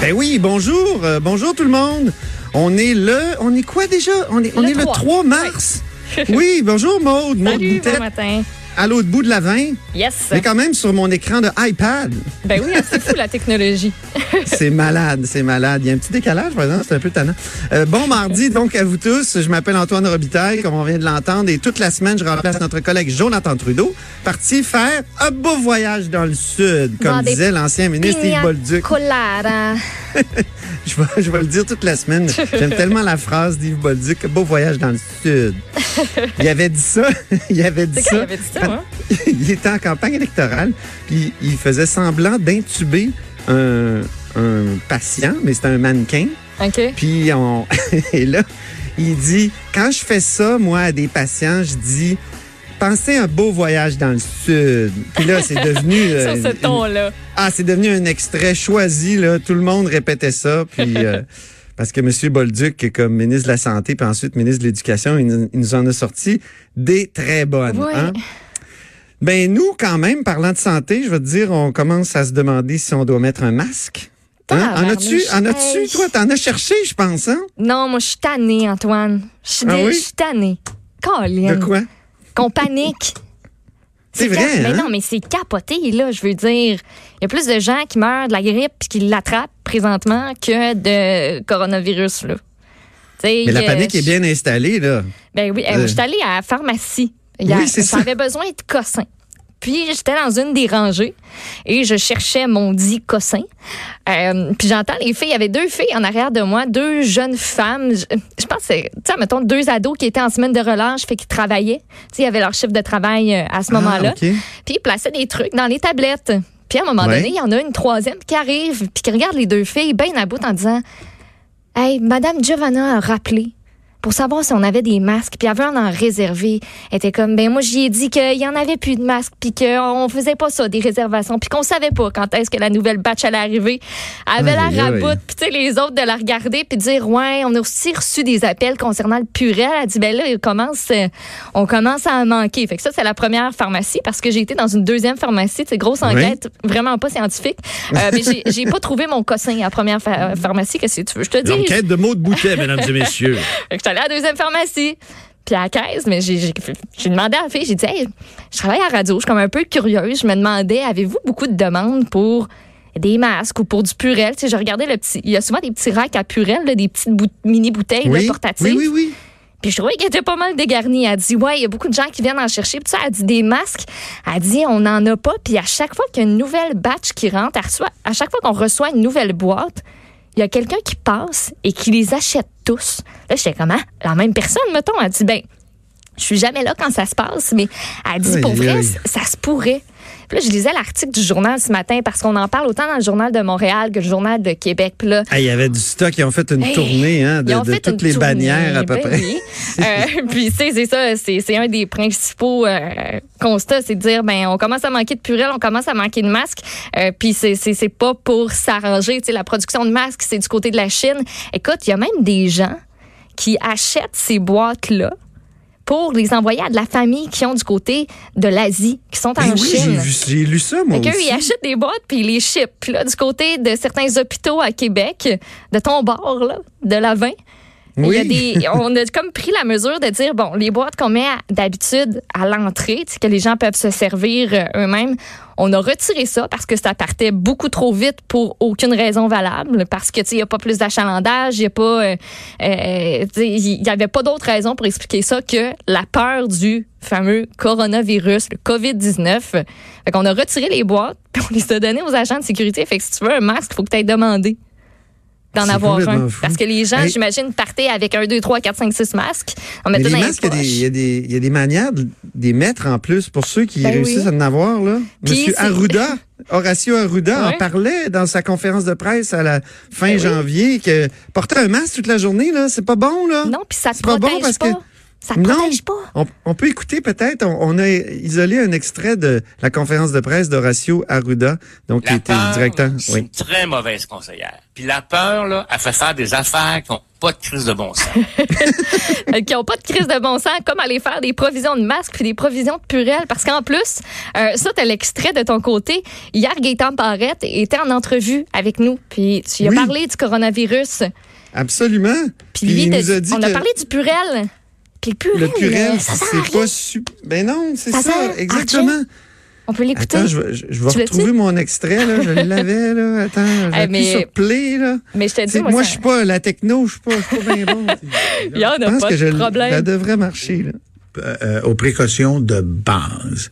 Ben oui, bonjour, euh, bonjour tout le monde. On est le, on est quoi déjà? On est, on Le est le 3. 3 mars. oui, bonjour Maude. Maude Salut, bon matin. À l'autre bout de la 20. Yes. Mais quand même sur mon écran de iPad. Ben oui, c'est fou la technologie. C'est malade, c'est malade. Il y a un petit décalage, par exemple, c'est un peu tannant. Euh, bon mardi, donc, à vous tous. Je m'appelle Antoine Robitaille, comme on vient de l'entendre, et toute la semaine, je remplace notre collègue Jonathan Trudeau, parti faire un beau voyage dans le sud, comme Dans disait l'ancien ministre Yves Bolduc. Je vais, je vais le dire toute la semaine. J'aime tellement la phrase d'Yves Bolduc, beau voyage dans le sud. Il avait dit ça, il avait dit C'est quand il ça. avait dit ça, hein? il était en campagne électorale, puis il faisait semblant d'intuber un, un patient, mais c'était un mannequin. OK. Puis on et là, il dit quand je fais ça moi à des patients, je dis pensez un beau voyage dans le sud. Puis là, c'est devenu euh, Sur ce une- ton-là. ah, c'est devenu un extrait choisi là, tout le monde répétait ça puis euh, parce que M. Bolduc, comme ministre de la Santé, puis ensuite ministre de l'Éducation, il, nous- il nous en a sorti des très bonnes. Ouais. hein? Ben nous, quand même, parlant de santé, je veux te dire, on commence à se demander si on doit mettre un masque. Hein? En as-tu, en as-tu, Hey. toi, t'en as cherché, je pense, hein? Non, moi, je suis tannée, Antoine. Je suis Ah oui? tannée. De quoi? Qu'on panique. C'est cap- vrai, Mais hein? non, mais c'est capoté, là. Je veux dire, il y a plus de gens qui meurent de la grippe puis qui l'attrapent présentement que de coronavirus, là. T'sais, Mais la que- panique est bien installée, là. Ben oui, euh, Euh. j'étais allée à la pharmacie. Il y a- Oui, c'est ça. J'avais besoin de cossins. Puis j'étais dans une des rangées et je cherchais mon dit cossin. Euh, puis j'entends les filles, il y avait deux filles en arrière de moi, deux jeunes femmes. Je, je pense, que c'est, tu sais, mettons, deux ados qui étaient en semaine de relâche, fait qu'ils travaillaient. Tu sais, ils avaient leur chiffre de travail euh, à ce moment-là. Ah, OK. Puis ils plaçaient des trucs dans les tablettes. Puis à un moment Ouais. donné, il y en a une troisième qui arrive, puis qui regarde les deux filles bien à bout en disant Hey, Madame Giovanna a rappelé pour savoir si on avait des masques, puis elle veut en en réserver. Elle était comme, ben moi, j'y ai dit qu'il y en avait plus de masques, puis qu'on faisait pas ça, des réservations, puis qu'on savait pas quand est-ce que la nouvelle batch allait arriver. Elle avait Aïe, la raboute, puis tu sais, les autres de la regarder, puis de dire, ouais, on a aussi reçu des appels concernant le purel. Elle dit, ben là, il commence, euh, on commence à en manquer. Fait que ça, c'est la première pharmacie, parce que j'ai été dans une deuxième pharmacie, c'est grosse Oui. enquête, vraiment pas scientifique. Euh, mais j'ai- pas trouvé mon cossin à la première pha- pharmacie. Qu'est-ce que tu veux? Je te dis. L'enquête de Maud Boutet, mesdames et messieurs. Allée à la deuxième pharmacie. Puis à la caisse, mais j'ai demandé à la fille, j'ai dit, hey, je travaille à la radio, je suis comme un peu curieuse. Je me demandais, avez-vous beaucoup de demandes pour des masques ou pour du purel? Tu sais, je regardais le petit. Il y a souvent des petits racks à purel, là, des petites bout- mini-bouteilles là, Oui, portatives. oui, oui, oui. Puis je trouvais qu'elle était pas mal dégarnie. Elle dit, ouais, il y a beaucoup de gens qui viennent en chercher. Puis ça, elle dit des masques. Elle dit, on n'en a pas. Puis à chaque fois qu'il y a une nouvelle batch qui rentre, elle reçoit- à chaque fois qu'on reçoit une nouvelle boîte, il y a quelqu'un qui passe et qui les achète tous. Là, j'étais comme, ah, la même personne, mettons. Elle dit, ben, je suis jamais là quand ça se passe, mais elle dit, pour vrai, ça se pourrait. Puis là, je lisais l'article du journal ce matin parce qu'on en parle autant dans le journal de Montréal que le journal de Québec. Puis là, Ah, il y avait du stock. Ils ont fait une Hey, tournée hein, de, toutes les tournée, bannières à peu ben près. oui. Euh, puis, tu sais, c'est ça, c'est un des principaux euh, constats, c'est de dire, ben, on commence à manquer de purée, on commence à manquer de masques. Euh, puis, c'est pas pour s'arranger. Tu sais, la production de masques, c'est du côté de la Chine. Écoute, il y a même des gens qui achètent ces boîtes-là pour les envoyer à de la famille qui ont du côté de l'Asie, qui sont en Ben oui, j'ai Chine. j'ai lu ça, moi Fait aussi. ils achètent des boîtes puis ils les shippent. Puis là, du côté de certains hôpitaux à Québec, de ton bord, là, de la 20, il y a Oui. des, on a comme pris la mesure de dire, bon, les boîtes qu'on met d'habitude à l'entrée, que les gens peuvent se servir euh, eux-mêmes, on a retiré ça parce que ça partait beaucoup trop vite pour aucune raison valable, parce que, tu sais, il n'y a pas plus d'achalandage, il n'y a pas, euh, euh, il y avait pas d'autre raison pour expliquer ça que la peur du fameux coronavirus, le COVID-19. Fait qu'on a retiré les boîtes, puis on les a données aux agents de sécurité. Fait que si tu veux un masque, il faut que tu aies demandé d'en avoir un. fou. Parce que les gens, Hey. j'imagine, partaient avec un, deux, trois, quatre, cinq, six masques. On Mais mettait les masques, il y a des- y, y a manières de les mettre en plus pour ceux qui Ben réussissent oui. à en avoir. Là. Puis Monsieur Arruda, Horacio Arruda en parlait dans sa conférence de presse à la fin Ben oui. janvier que porter un masque toute la journée, là, c'est pas bon. Là. Non, puis ça te C'est pas bon protège parce pas. que Ça ne Non. protège pas. On, on peut écouter peut-être, on, on a isolé un extrait de la conférence de presse d'Horacio Arruda, donc qui était peur, le directeur. c'est Oui. une très mauvaise conseillère. Puis la peur, là, elle fait faire des affaires qui n'ont pas de crise de bon sens. Euh, qui n'ont pas de crise de bon sens, comme aller faire des provisions de masques puis des provisions de purelles. Parce qu'en plus, euh, ça, tu l'extrait de ton côté. Hier, Gaëtan Barrette était en entrevue avec nous. Puis tu lui as Oui. parlé du coronavirus. Absolument. Puis lui, il t'as- nous a dit on a parlé du purel. Le purel, le purel, ça sert à c'est rien. pas super. Ben non, c'est Ça exactement. On peut l'écouter. Attends, je, vais- je, je vais retrouver mon extrait, là. Je l'avais, là. Attends, Eh, j'ai mais- sur play, là. Mais je te dis, moi, moi, ça- je suis pas la techno, je suis pas, je suis pas bien bon. Il y en a pas que de je, problème. ça devrait marcher, là. euh, aux précautions de base.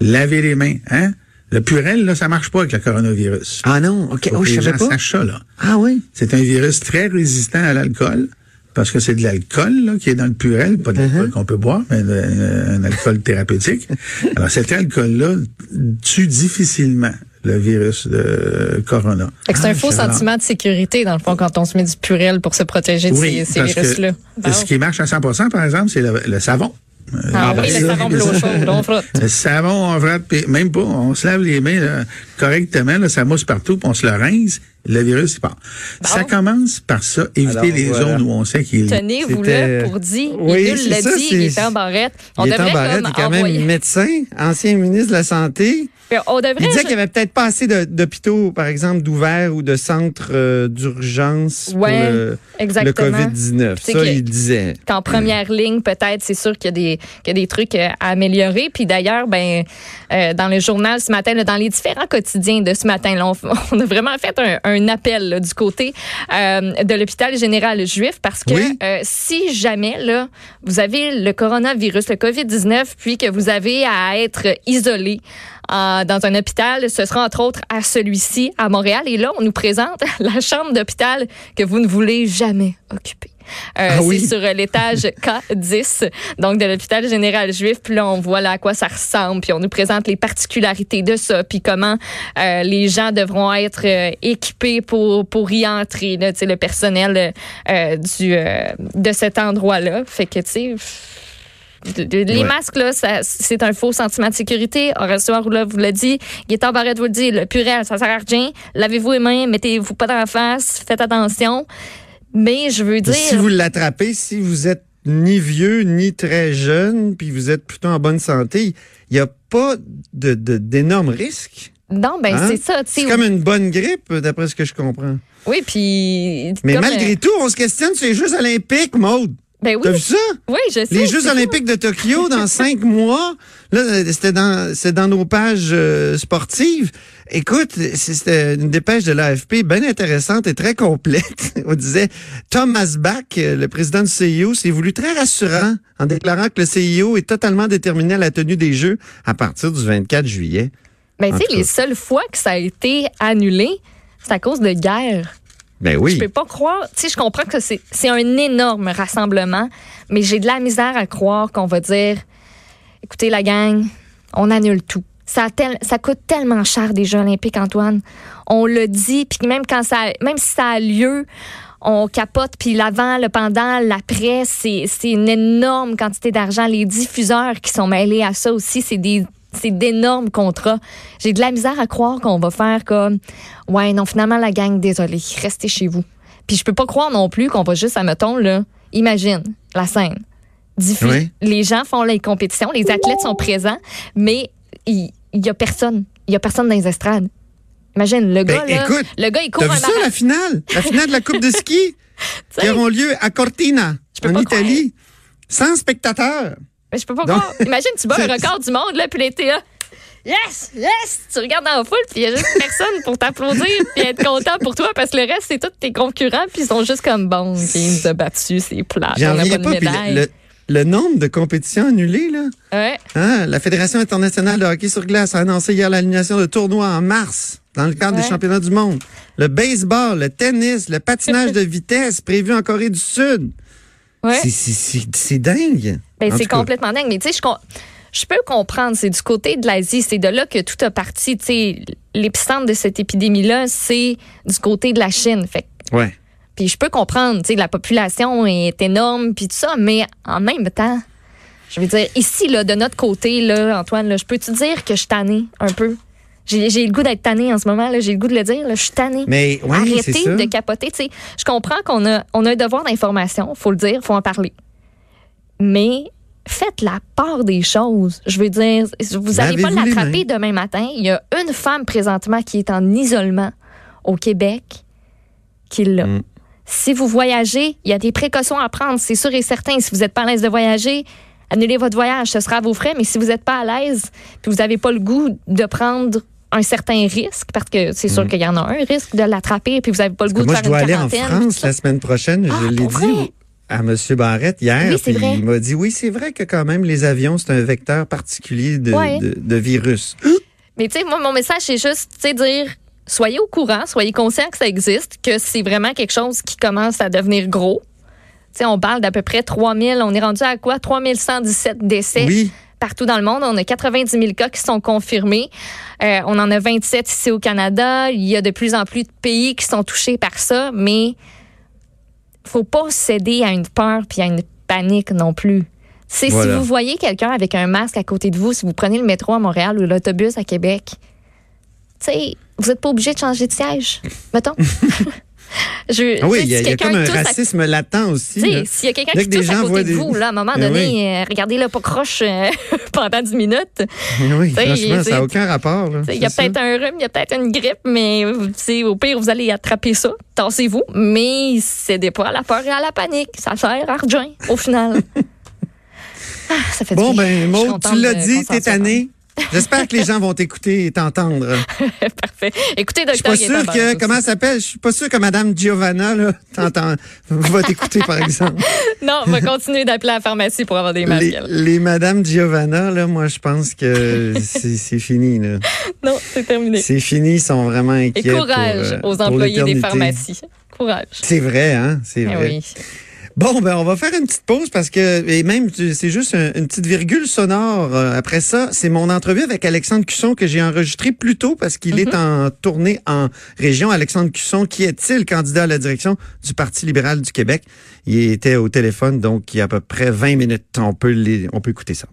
Laver les mains, hein? Le purel, là, ça marche pas avec le coronavirus. Ah non, OK. Faut Oh, que je les savais gens pas. ça, là. Ah oui? C'est un virus très résistant à l'alcool, parce que c'est de l'alcool là, qui est dans le purel, pas de l'alcool Uh-huh. qu'on peut boire, mais de- un alcool thérapeutique. Alors cet alcool-là tue difficilement le virus de corona. Fait que c'est un Ah, faux sentiment de sécurité, dans le fond, quand on se met du purel pour se protéger de Oui, ces, ces parce que virus-là. Ce qui marche à 100% par exemple, c'est le, le savon. Euh, Ah ben oui, le savon de l'eau chaude, on frotte. Le savon, on frotte, puis même pas, on se lave les mains là, correctement, là, ça mousse partout, puis on se le rince, le virus, il part. Ça commence par ça, éviter Alors, les voilà. zones où on sait qu'il est. Tenez-vous là pour dire. Oui, il l'a ça, dit, c'est- il était en barrette. On Gaétan devrait Barrette comme est quand même envoyer- médecin, ancien ministre de la Santé. On devrait. Il disait qu'il n'y avait peut-être pas assez d'hôpitaux, par exemple, d'ouverts ou de centres euh, d'urgence Ouais, pour le, le exactement. COVID-19. Tu sais Ça, il disait. qu'en première ligne, peut-être, c'est sûr qu'il y a des, qu'il y a des trucs euh, à améliorer. Puis d'ailleurs, ben, euh, dans le journal ce matin, là, dans les différents quotidiens de ce matin, là, on, on a vraiment fait un, un appel là, du côté euh, de l'hôpital général juif parce que Oui. si jamais là, vous avez le coronavirus, le COVID-19, puis que vous avez à être isolé euh, dans un hôpital, ce sera entre autres à celui-ci à Montréal. Et là, on nous présente la chambre d'hôpital que vous ne voulez jamais occuper. Euh, Ah oui. C'est sur euh, l'étage K10, donc de l'hôpital général juif. Puis là, on voit là à quoi ça ressemble. Puis on nous présente les particularités de ça, puis comment euh, les gens devront être euh, équipés pour pour y entrer. Là, Tu sais, le personnel euh, du euh, de cet endroit-là. Fait que tu sais. De- de- Les Ouais. masques, là, c'est un faux sentiment de sécurité. Horacio Arruda vous l'a dit. Gaétan Barrette vous le dit. Le purel, ça sert à rien. Lavez-vous les mains, mettez-vous pas dans la face, faites attention. Mais je veux dire. Si vous l'attrapez, si vous êtes ni vieux ni très jeune, puis vous êtes plutôt en bonne santé, il n'y a pas de- de- d'énormes risques. Non, ben Hein? c'est ça. C'est comme une bonne grippe, d'après ce que je comprends. Oui, puis. Mais malgré euh, tout, on se questionne sur les Jeux olympiques, Maude. Ben oui, T'as vu ça? oui, je sais. Les Jeux olympiques de Tokyo dans cinq mois. Là, c'était dans, c'est dans nos pages euh, sportives. Écoute, c'était une dépêche de l'AFP bien intéressante et très complète. On disait Thomas Bach, le président du CIO, s'est voulu très rassurant en déclarant que le CIO est totalement déterminé à la tenue des Jeux à partir du 24 juillet. Ben, En tu sais, les seules fois que ça a été annulé, c'est à cause de guerre. Ben oui. Je peux pas croire. Tu sais, je comprends que c'est un énorme rassemblement, mais j'ai de la misère à croire qu'on va dire écoutez, la gang, on annule tout. Ça, tel- ça coûte tellement cher des Jeux olympiques, Antoine. On le dit, puis même quand ça, même si ça a lieu, on capote, puis l'avant, le pendant, l'après, c'est c'est une énorme quantité d'argent. Les diffuseurs qui sont mêlés à ça aussi, c'est des c'est d'énormes contrats. J'ai de la misère à croire qu'on va faire comme ouais non finalement la gang désolé restez chez vous. Puis je peux pas croire non plus qu'on va juste admettons là imagine la scène. Oui. Les gens font les compétitions, les athlètes sont présents, mais il y, a personne, il y a personne dans les estrades. Imagine le Ben, gars là, écoute, le gars il court un vu ça, la finale? La finale de la Coupe de ski qui auront lieu à Cortina, en Italie, sans spectateurs. Mais je peux pas croire. Imagine, tu bats un C'est- record du monde, là, puis l'été, là. Yes! Yes! Tu regardes dans la foule, puis il y a juste personne pour t'applaudir, puis être content pour toi, parce que le reste, c'est tous tes concurrents, puis ils sont juste comme bon, nous a battu, c'est plat. J'en reviens pas médaille. le, le- le nombre de compétitions annulées, là. Ouais. Hein, la Fédération internationale de hockey sur glace a annoncé hier l'annulation de tournois en mars dans le cadre Ouais. des championnats du monde. Le baseball, le tennis, le patinage de vitesse prévu en Corée du Sud. Ouais. C'est- dingue. Ben, En c'est complètement dingue. Mais tu sais, je, je peux comprendre. C'est du côté de l'Asie. C'est de là que tout a parti. Tu sais, l'épicentre de cette épidémie-là, c'est du côté de la Chine. Fait Ouais. Puis je peux comprendre, tu sais, la population est énorme, puis tout ça, mais en même temps, je veux dire, ici, là, de notre côté, là, Antoine, là, je peux te dire que je suis tannée un peu? J'ai le goût d'être tannée en ce moment, j'ai le goût de le dire, là, je suis tannée. Mais oui, Arrêtez ça. de capoter. Je comprends qu'on a, on a un devoir d'information, faut le dire, faut en parler. Mais faites la part des choses. Je veux dire, vous n'allez pas l'attraper demain matin. Il y a une femme présentement qui est en isolement au Québec qui l'a. Mm. Si vous voyagez, il y a des précautions à prendre, c'est sûr et certain. Si vous n'êtes pas à l'aise de voyager, annulez votre voyage, ce sera à vos frais. Mais si vous n'êtes pas à l'aise, puis vous n'avez pas le goût de prendre un certain risque, parce que c'est sûr qu'il y en a un risque de l'attraper, puis vous n'avez pas le Mm. Parce goût que de moi, faire je dois une aller en quarantaine. France la semaine prochaine. Ah, je l'ai pour dit à M. Barrette hier. Oui, vrai. il m'a dit oui, c'est vrai que quand même, les avions, c'est un vecteur particulier de, Ouais. de- de virus. Mais tu sais, moi, mon message, c'est juste, tu sais, dire, soyez au courant, soyez conscients que ça existe, que c'est vraiment quelque chose qui commence à devenir gros. Tu sais, on parle d'à peu près 3000, on est rendu à quoi? 3117 décès Oui. Partout dans le monde. On a 90 000 cas qui sont confirmés. Euh, on en a 27 ici au Canada. Il y a de plus en plus de pays qui sont touchés par ça, mais faut pas céder à une peur puis à une panique non plus. C'est Voilà. si vous voyez quelqu'un avec un masque à côté de vous, si vous prenez le métro à Montréal ou l'autobus à Québec, tu sais, vous n'êtes pas obligé de changer de siège, mettons. Je, Ah oui, il y a, si y a comme un à racisme latent aussi. s'il y a quelqu'un qui tousse à côté de vous, là, à un moment Eh donné, oui. euh, regardez-le pas croche euh, pendant 10 minutes. Oui, sais, franchement, ça n'a aucun rapport. Il y a peut-être un rhume, il y a peut-être une grippe, mais au pire, vous allez attraper ça. Tassez-vous, mais cédez pas à la peur et à la panique. Ça sert à rien, au final. Ah, ça fait du Bon, ben, Maud, tu l'as dit, t'es soit tanné. J'espère que les gens vont t'écouter et t'entendre. Parfait. Écoutez, Je suis pas docteur sûr que, comment ça s'appelle? Je suis pas sûr que Madame Giovanna, là, va t'écouter, par exemple. Non, on va continuer d'appeler la pharmacie pour avoir des masques. Les, les Madame Giovanna, là, moi, je pense que c'est fini, là. Non, c'est terminé. C'est fini, ils sont vraiment inquiets. Et courage pour, euh, aux employés des pharmacies. Courage. C'est vrai, hein? C'est Eh vrai. oui. Bon, ben on va faire une petite pause parce que, et même, c'est juste un- une petite virgule sonore. euh, Après ça, c'est mon entrevue avec Alexandre Cusson que j'ai enregistré plus tôt parce qu'il est en tournée en région. Alexandre Cusson, qui est-il candidat à la direction du Parti libéral du Québec? Il était au téléphone, donc il y a à peu près 20 minutes. On peut, les, on peut écouter ça.